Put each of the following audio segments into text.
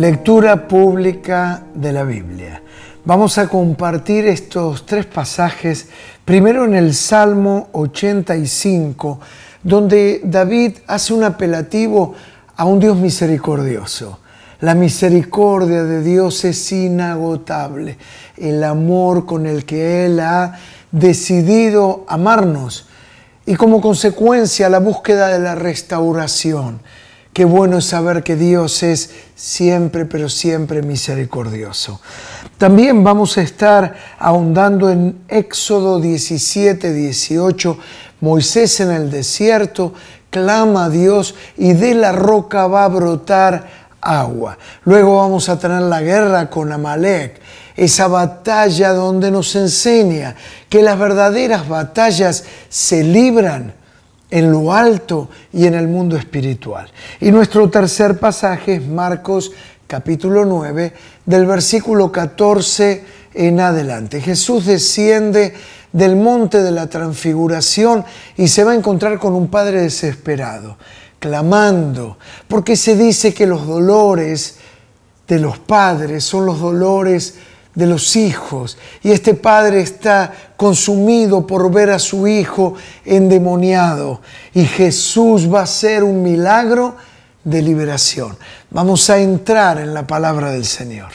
Lectura pública de la Biblia. Vamos a compartir estos tres pasajes, primero en el Salmo 85, donde David hace un apelativo a un Dios misericordioso. La misericordia de Dios es inagotable, el amor con el que Él ha decidido amarnos y como consecuencia la búsqueda de la restauración. Qué bueno es saber que Dios es siempre, pero siempre misericordioso. También vamos a estar ahondando en Éxodo 17, 18. Moisés en el desierto clama a Dios y de la roca va a brotar agua. Luego vamos a tener la guerra con Amalek, esa batalla donde nos enseña que las verdaderas batallas se libran en lo alto y en el mundo espiritual. Y nuestro tercer pasaje es Marcos capítulo 9, del versículo 14 en adelante. Jesús desciende del monte de la transfiguración y se va a encontrar con un padre desesperado, clamando, porque se dice que los dolores de los padres son los dolores de los hijos. Y este padre está consumido por ver a su hijo endemoniado. Y Jesús va a hacer un milagro de liberación. Vamos a entrar en la palabra del Señor.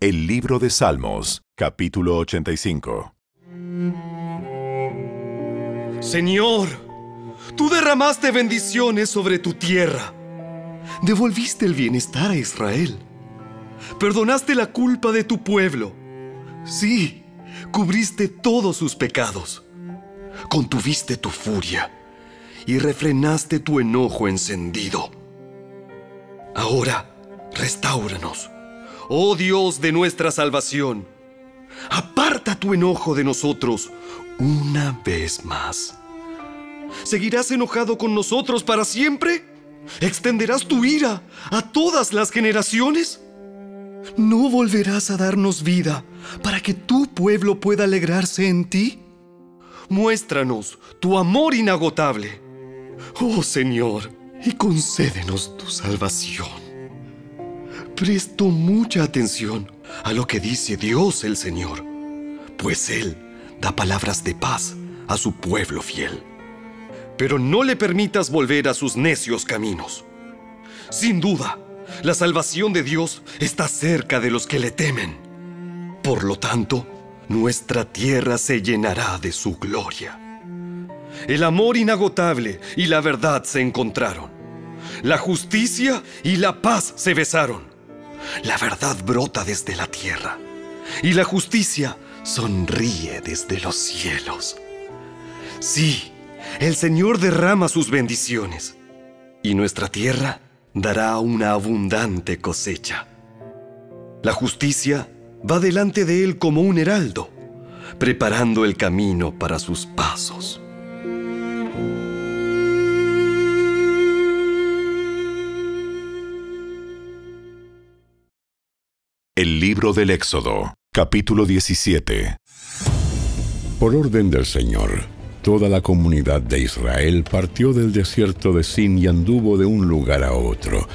El libro de Salmos, capítulo 85. Señor, tú derramaste bendiciones sobre tu tierra. Devolviste el bienestar a Israel Perdonaste la culpa de tu pueblo. Sí, cubriste todos sus pecados. Contuviste tu furia y refrenaste tu enojo encendido. Ahora, restauranos, oh Dios de nuestra salvación. Aparta tu enojo de nosotros una vez más. ¿Seguirás enojado con nosotros para siempre? ¿Extenderás tu ira a todas las generaciones? ¿No volverás a darnos vida para que tu pueblo pueda alegrarse en ti? Muéstranos tu amor inagotable, oh Señor, y concédenos tu salvación. Presto mucha atención a lo que dice Dios el Señor, pues Él da palabras de paz a su pueblo fiel. Pero no le permitas volver a sus necios caminos. Sin duda, la salvación de Dios está cerca de los que le temen. Por lo tanto, nuestra tierra se llenará de su gloria. El amor inagotable y la verdad se encontraron. La justicia y la paz se besaron. La verdad brota desde la tierra y la justicia sonríe desde los cielos. Sí, el Señor derrama sus bendiciones y nuestra tierra dará una abundante cosecha. La justicia va delante de él como un heraldo, preparando el camino para sus pasos. El libro del Éxodo, capítulo 17. Por orden del Señor, toda la comunidad de Israel partió del desierto de Sin y anduvo de un lugar a otro.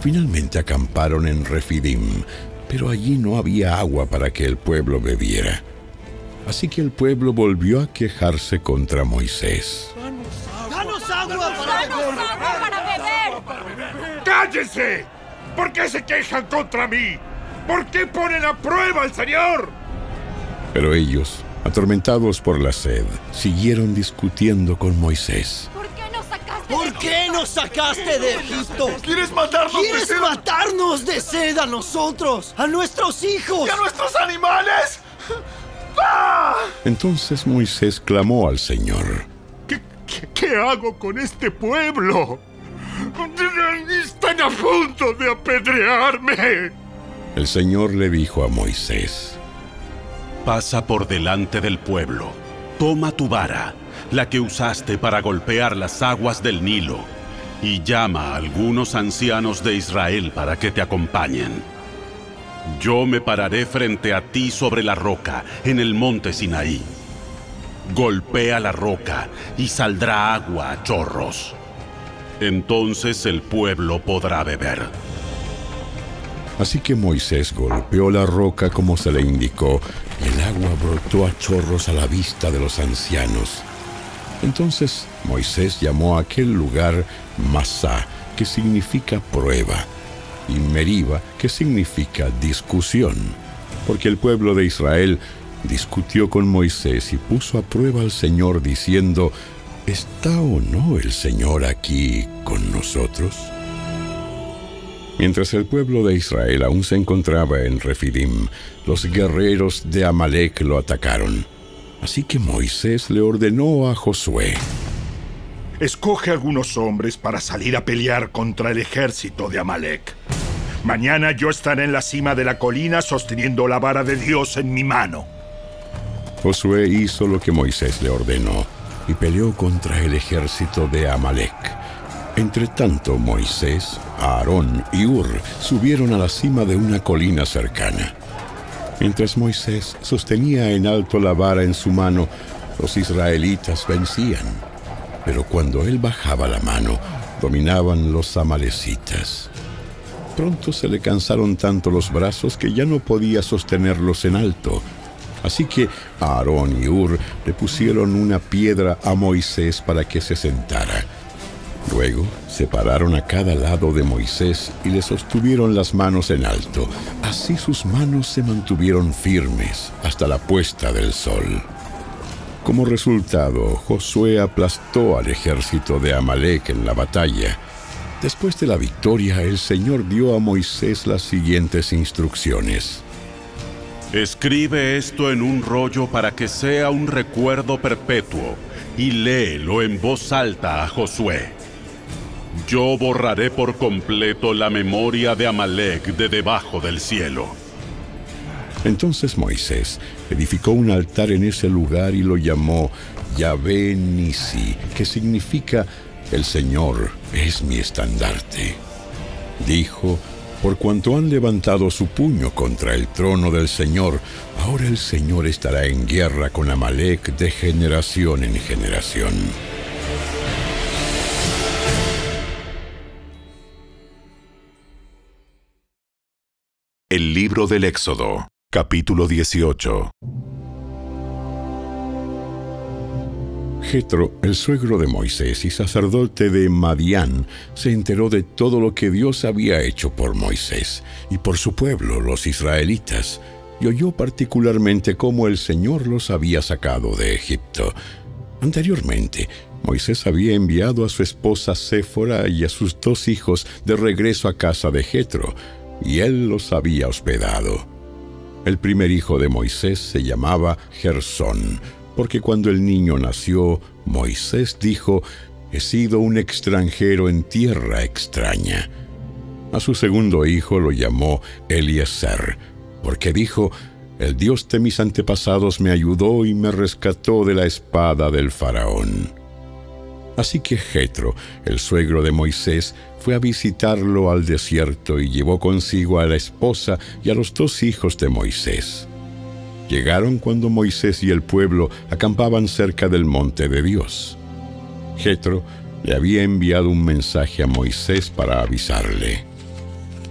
Finalmente acamparon en Refidim, pero allí no había agua para que el pueblo bebiera. Así que el pueblo volvió a quejarse contra Moisés. ¡Danos agua para beber! ¡Cállense! ¿Por qué se quejan contra mí? ¿Por qué ponen a prueba al Señor? Pero ellos Atormentados por la sed, siguieron discutiendo con Moisés. ¿Por qué nos sacaste? ¿Por qué nos sacaste de Egipto? ¿Quieres matarnos ¿Quieres de sed? matarnos de sed a nosotros, a nuestros hijos? ¿Y a nuestros animales? ¡Ah! Entonces Moisés clamó al Señor. ¿Qué, qué, qué hago con este pueblo? Están a punto de apedrearme. El Señor le dijo a Moisés, Pasa por delante del pueblo. Toma tu vara, la que usaste para golpear las aguas del Nilo, y llama a algunos ancianos de Israel para que te acompañen. Yo me pararé frente a ti sobre la roca, en el monte Sinaí. Golpea la roca y saldrá agua a chorros. Entonces el pueblo podrá beber. Así que Moisés golpeó la roca como se le indicó, y el agua brotó a chorros a la vista de los ancianos. Entonces Moisés llamó a aquel lugar Masá, que significa prueba, y Meriba, que significa discusión, porque el pueblo de Israel discutió con Moisés y puso a prueba al Señor diciendo, ¿está o no el Señor aquí con nosotros? Mientras el pueblo de Israel aún se encontraba en Refidim, los guerreros de Amalek lo atacaron. Así que Moisés le ordenó a Josué, Escoge algunos hombres para salir a pelear contra el ejército de Amalek. Mañana yo estaré en la cima de la colina sosteniendo la vara de Dios en mi mano. Josué hizo lo que Moisés le ordenó y peleó contra el ejército de Amalek. Entretanto, Moisés, Aarón y Ur subieron a la cima de una colina cercana. Mientras Moisés sostenía en alto la vara en su mano, los israelitas vencían. Pero cuando él bajaba la mano, dominaban los amalecitas. Pronto se le cansaron tanto los brazos que ya no podía sostenerlos en alto. Así que Aarón y Ur le pusieron una piedra a Moisés para que se sentara. Luego se pararon a cada lado de Moisés y le sostuvieron las manos en alto. Así sus manos se mantuvieron firmes hasta la puesta del sol. Como resultado, Josué aplastó al ejército de Amalek en la batalla. Después de la victoria, el Señor dio a Moisés las siguientes instrucciones. Escribe esto en un rollo para que sea un recuerdo perpetuo y léelo en voz alta a Josué. Yo borraré por completo la memoria de Amalek de debajo del cielo. Entonces Moisés edificó un altar en ese lugar y lo llamó Yahvé Nisi, que significa el Señor es mi estandarte. Dijo, por cuanto han levantado su puño contra el trono del Señor, ahora el Señor estará en guerra con Amalek de generación en generación. El libro del Éxodo, capítulo 18. Jetro, el suegro de Moisés y sacerdote de Madián, se enteró de todo lo que Dios había hecho por Moisés y por su pueblo, los israelitas, y oyó particularmente cómo el Señor los había sacado de Egipto. Anteriormente, Moisés había enviado a su esposa Séfora y a sus dos hijos de regreso a casa de Jetro, y él los había hospedado. El primer hijo de Moisés se llamaba Gersón, porque cuando el niño nació, Moisés dijo, he sido un extranjero en tierra extraña. A su segundo hijo lo llamó Eliezer, porque dijo, el Dios de mis antepasados me ayudó y me rescató de la espada del faraón. Así que Jetro, el suegro de Moisés, fue a visitarlo al desierto y llevó consigo a la esposa y a los dos hijos de Moisés. Llegaron cuando Moisés y el pueblo acampaban cerca del monte de Dios. Jetro le había enviado un mensaje a Moisés para avisarle.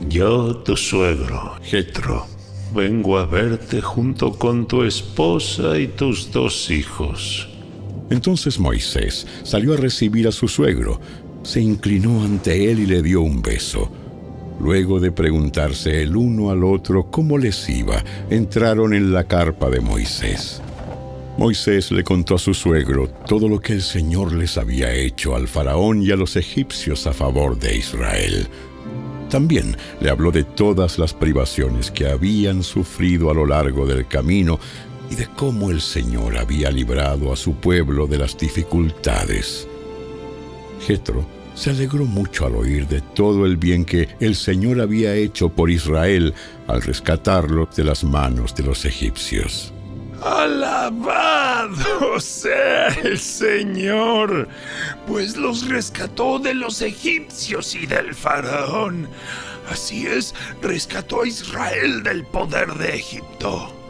Yo, tu suegro, Jetro, vengo a verte junto con tu esposa y tus dos hijos. Entonces Moisés salió a recibir a su suegro, se inclinó ante él y le dio un beso. Luego de preguntarse el uno al otro cómo les iba, entraron en la carpa de Moisés. Moisés le contó a su suegro todo lo que el Señor les había hecho al faraón y a los egipcios a favor de Israel. También le habló de todas las privaciones que habían sufrido a lo largo del camino y de cómo el Señor había librado a su pueblo de las dificultades. Jetro se alegró mucho al oír de todo el bien que el Señor había hecho por Israel al rescatarlo de las manos de los egipcios. Alabado sea el Señor, pues los rescató de los egipcios y del faraón. Así es, rescató a Israel del poder de Egipto.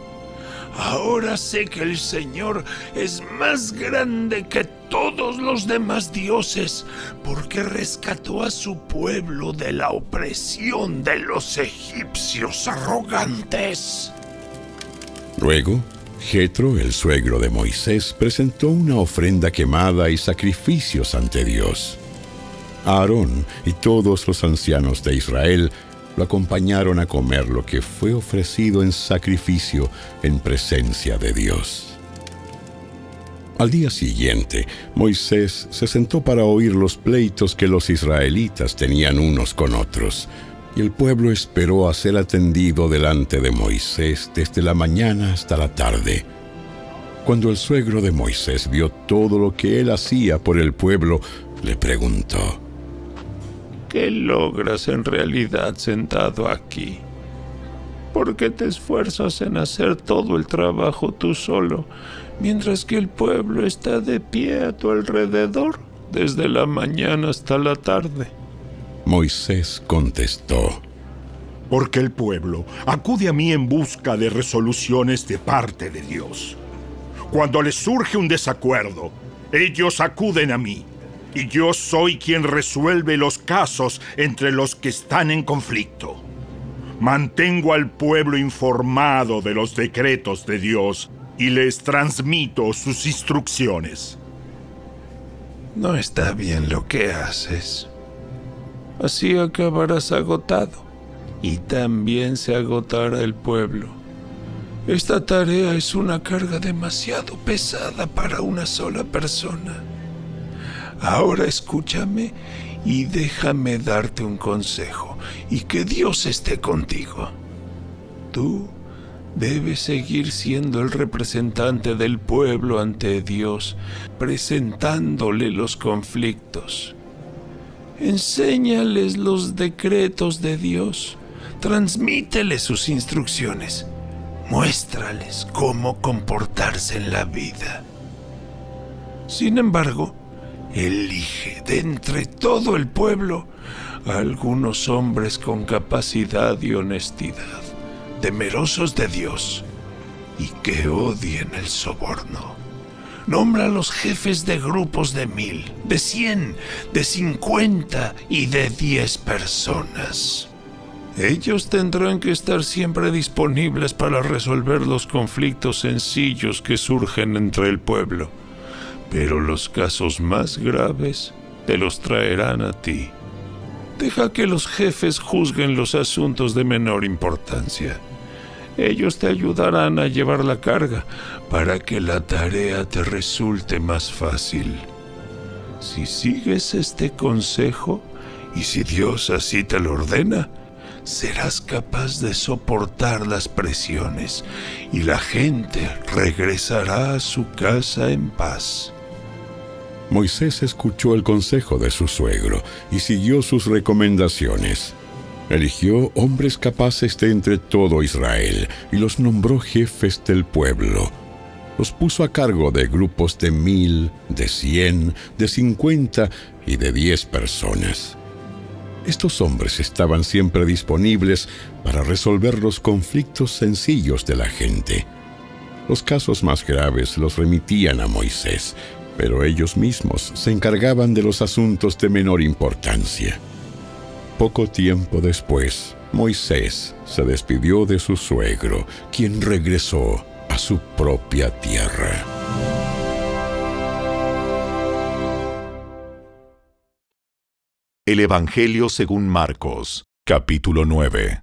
Ahora sé que el Señor es más grande que todos los demás dioses, porque rescató a su pueblo de la opresión de los egipcios arrogantes. Luego, Jetro, el suegro de Moisés, presentó una ofrenda quemada y sacrificios ante Dios. Aarón y todos los ancianos de Israel lo acompañaron a comer lo que fue ofrecido en sacrificio en presencia de Dios. Al día siguiente, Moisés se sentó para oír los pleitos que los israelitas tenían unos con otros, y el pueblo esperó a ser atendido delante de Moisés desde la mañana hasta la tarde. Cuando el suegro de Moisés vio todo lo que él hacía por el pueblo, le preguntó, ¿Qué logras en realidad sentado aquí? ¿Por qué te esfuerzas en hacer todo el trabajo tú solo, mientras que el pueblo está de pie a tu alrededor desde la mañana hasta la tarde? Moisés contestó, Porque el pueblo acude a mí en busca de resoluciones de parte de Dios. Cuando les surge un desacuerdo, ellos acuden a mí, y yo soy quien resuelve los casos entre los que están en conflicto. Mantengo al pueblo informado de los decretos de Dios y les transmito sus instrucciones. No está bien lo que haces. Así acabarás agotado y también se agotará el pueblo. Esta tarea es una carga demasiado pesada para una sola persona. Ahora escúchame y déjame darte un consejo y que Dios esté contigo. Tú debes seguir siendo el representante del pueblo ante Dios, presentándole los conflictos. Enséñales los decretos de Dios, transmíteles sus instrucciones, muéstrales cómo comportarse en la vida. Sin embargo, elige de entre todo el pueblo a algunos hombres con capacidad y honestidad, temerosos de Dios y que odien el soborno. Nombra a los jefes de grupos de mil, de cien, de cincuenta y de diez personas. Ellos tendrán que estar siempre disponibles para resolver los conflictos sencillos que surgen entre el pueblo. Pero los casos más graves te los traerán a ti. Deja que los jefes juzguen los asuntos de menor importancia. Ellos te ayudarán a llevar la carga para que la tarea te resulte más fácil. Si sigues este consejo, y si Dios así te lo ordena, serás capaz de soportar las presiones y la gente regresará a su casa en paz. Moisés escuchó el consejo de su suegro y siguió sus recomendaciones. Eligió hombres capaces de entre todo Israel y los nombró jefes del pueblo. Los puso a cargo de grupos de mil, de cien, de cincuenta y de diez personas. Estos hombres estaban siempre disponibles para resolver los conflictos sencillos de la gente. Los casos más graves los remitían a Moisés, pero ellos mismos se encargaban de los asuntos de menor importancia. Poco tiempo después, Moisés se despidió de su suegro, quien regresó a su propia tierra. El Evangelio según Marcos, capítulo 9.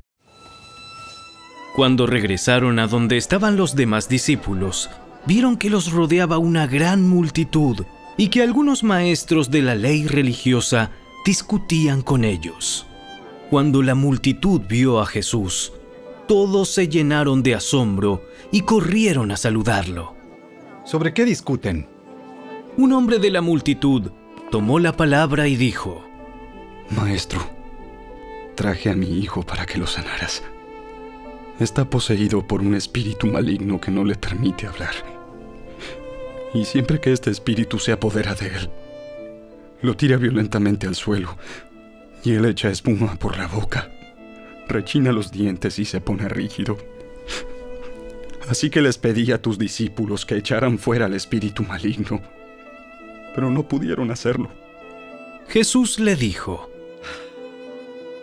Cuando regresaron a donde estaban los demás discípulos, vieron que los rodeaba una gran multitud y que algunos maestros de la ley religiosa discutían con ellos. Cuando la multitud vio a Jesús, todos se llenaron de asombro y corrieron a saludarlo. ¿Sobre qué discuten? Un hombre de la multitud tomó la palabra y dijo, Maestro, traje a mi hijo para que lo sanaras. Está poseído por un espíritu maligno que no le permite hablar. Y siempre que este espíritu se apodera de él, lo tira violentamente al suelo y él echa espuma por la boca, rechina los dientes y se pone rígido. Así que les pedí a tus discípulos que echaran fuera al espíritu maligno, pero no pudieron hacerlo. Jesús le dijo,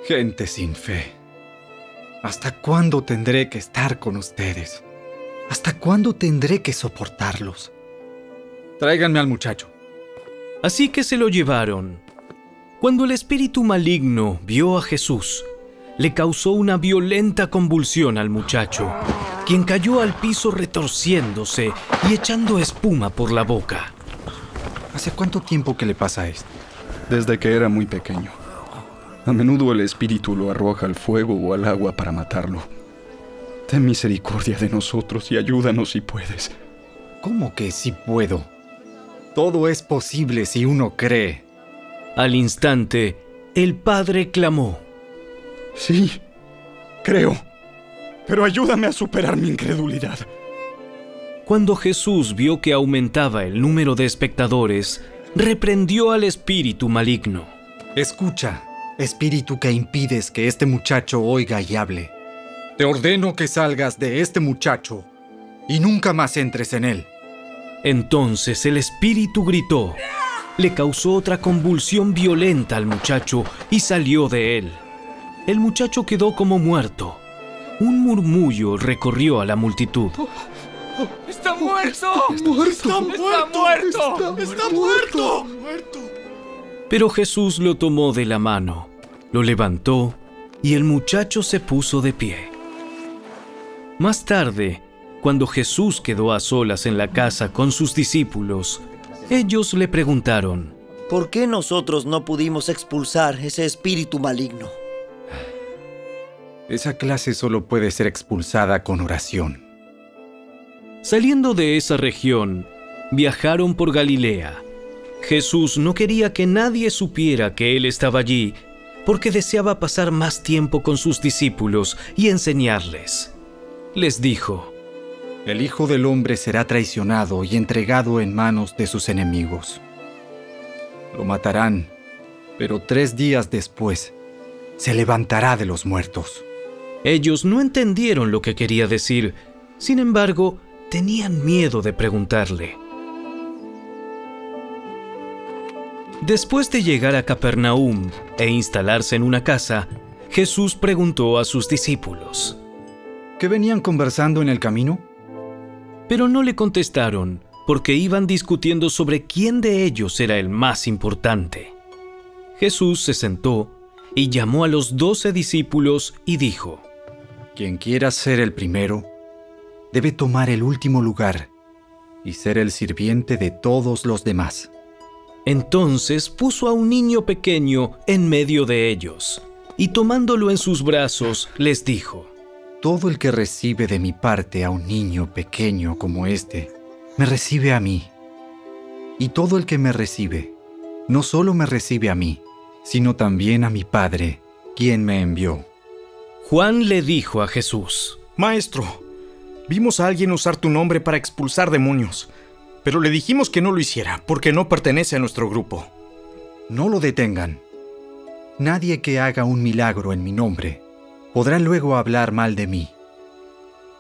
Gente sin fe, ¿hasta cuándo tendré que estar con ustedes? ¿Hasta cuándo tendré que soportarlos? Tráiganme al muchacho. Así que se lo llevaron. Cuando el espíritu maligno vio a Jesús, le causó una violenta convulsión al muchacho, quien cayó al piso retorciéndose y echando espuma por la boca. ¿Hace cuánto tiempo que le pasa esto? Desde que era muy pequeño. A menudo el espíritu lo arroja al fuego o al agua para matarlo. Ten misericordia de nosotros y ayúdanos si puedes. ¿Cómo que si puedo? Todo es posible si uno cree. Al instante, el padre clamó. Sí, creo. Pero ayúdame a superar mi incredulidad. Cuando Jesús vio que aumentaba el número de espectadores, reprendió al espíritu maligno. Escucha, espíritu que impides que este muchacho oiga y hable. Te ordeno que salgas de este muchacho y nunca más entres en él. Entonces el espíritu gritó, le causó otra convulsión violenta al muchacho y salió de él. El muchacho quedó como muerto. Un murmullo recorrió a la multitud. ¡Está muerto! ¡Está muerto! ¡Está muerto! Pero Jesús lo tomó de la mano, lo levantó y el muchacho se puso de pie. Más tarde, cuando Jesús quedó a solas en la casa con sus discípulos, ellos le preguntaron, ¿Por qué nosotros no pudimos expulsar ese espíritu maligno? Esa clase solo puede ser expulsada con oración. Saliendo de esa región, viajaron por Galilea. Jesús no quería que nadie supiera que Él estaba allí, porque deseaba pasar más tiempo con sus discípulos y enseñarles. Les dijo, El Hijo del Hombre será traicionado y entregado en manos de sus enemigos. Lo matarán, pero tres días después se levantará de los muertos. Ellos no entendieron lo que quería decir, sin embargo, tenían miedo de preguntarle. Después de llegar a Capernaum e instalarse en una casa, Jesús preguntó a sus discípulos, ¿Qué venían conversando en el camino? Pero no le contestaron, porque iban discutiendo sobre quién de ellos era el más importante. Jesús se sentó y llamó a los doce discípulos y dijo, Quien quiera ser el primero, debe tomar el último lugar y ser el sirviente de todos los demás. Entonces puso a un niño pequeño en medio de ellos, y tomándolo en sus brazos, les dijo, Todo el que recibe de mi parte a un niño pequeño como este, me recibe a mí. Y todo el que me recibe, no solo me recibe a mí, sino también a mi Padre, quien me envió. Juan le dijo a Jesús, Maestro, vimos a alguien usar tu nombre para expulsar demonios, pero le dijimos que no lo hiciera porque no pertenece a nuestro grupo. No lo detengan. Nadie que haga un milagro en mi nombre podrá luego hablar mal de mí.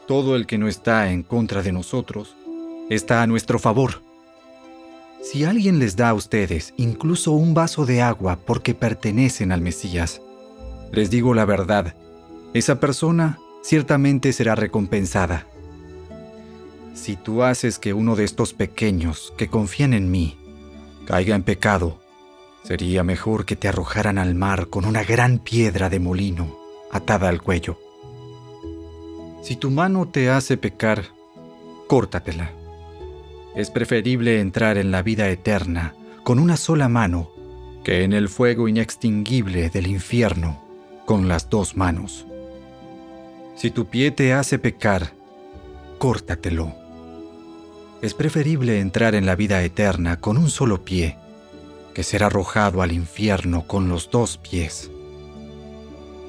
Todo el que no está en contra de nosotros está a nuestro favor. Si alguien les da a ustedes incluso un vaso de agua porque pertenecen al Mesías, les digo la verdad, esa persona ciertamente será recompensada. Si tú haces que uno de estos pequeños que confían en mí caiga en pecado, sería mejor que te arrojaran al mar con una gran piedra de molino atada al cuello. Si tu mano te hace pecar, córtatela. Es preferible entrar en la vida eterna con una sola mano que en el fuego inextinguible del infierno con las dos manos. Si tu pie te hace pecar, córtatelo. Es preferible entrar en la vida eterna con un solo pie que ser arrojado al infierno con los dos pies.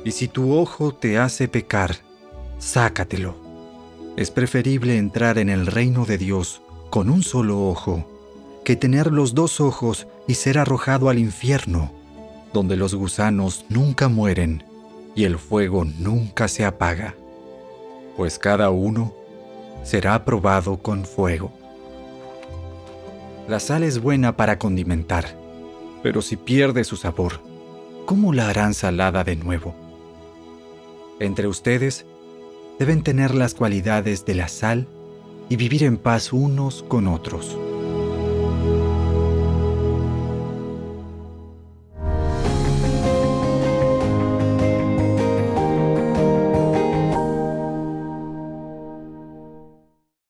Y si tu ojo te hace pecar, sácatelo. Es preferible entrar en el reino de Dios con un solo ojo que tener los dos ojos y ser arrojado al infierno, donde los gusanos nunca mueren y el fuego nunca se apaga. Pues cada uno será probado con fuego. La sal es buena para condimentar, pero si pierde su sabor, ¿cómo la harán salada de nuevo? Entre ustedes deben tener las cualidades de la sal y vivir en paz unos con otros.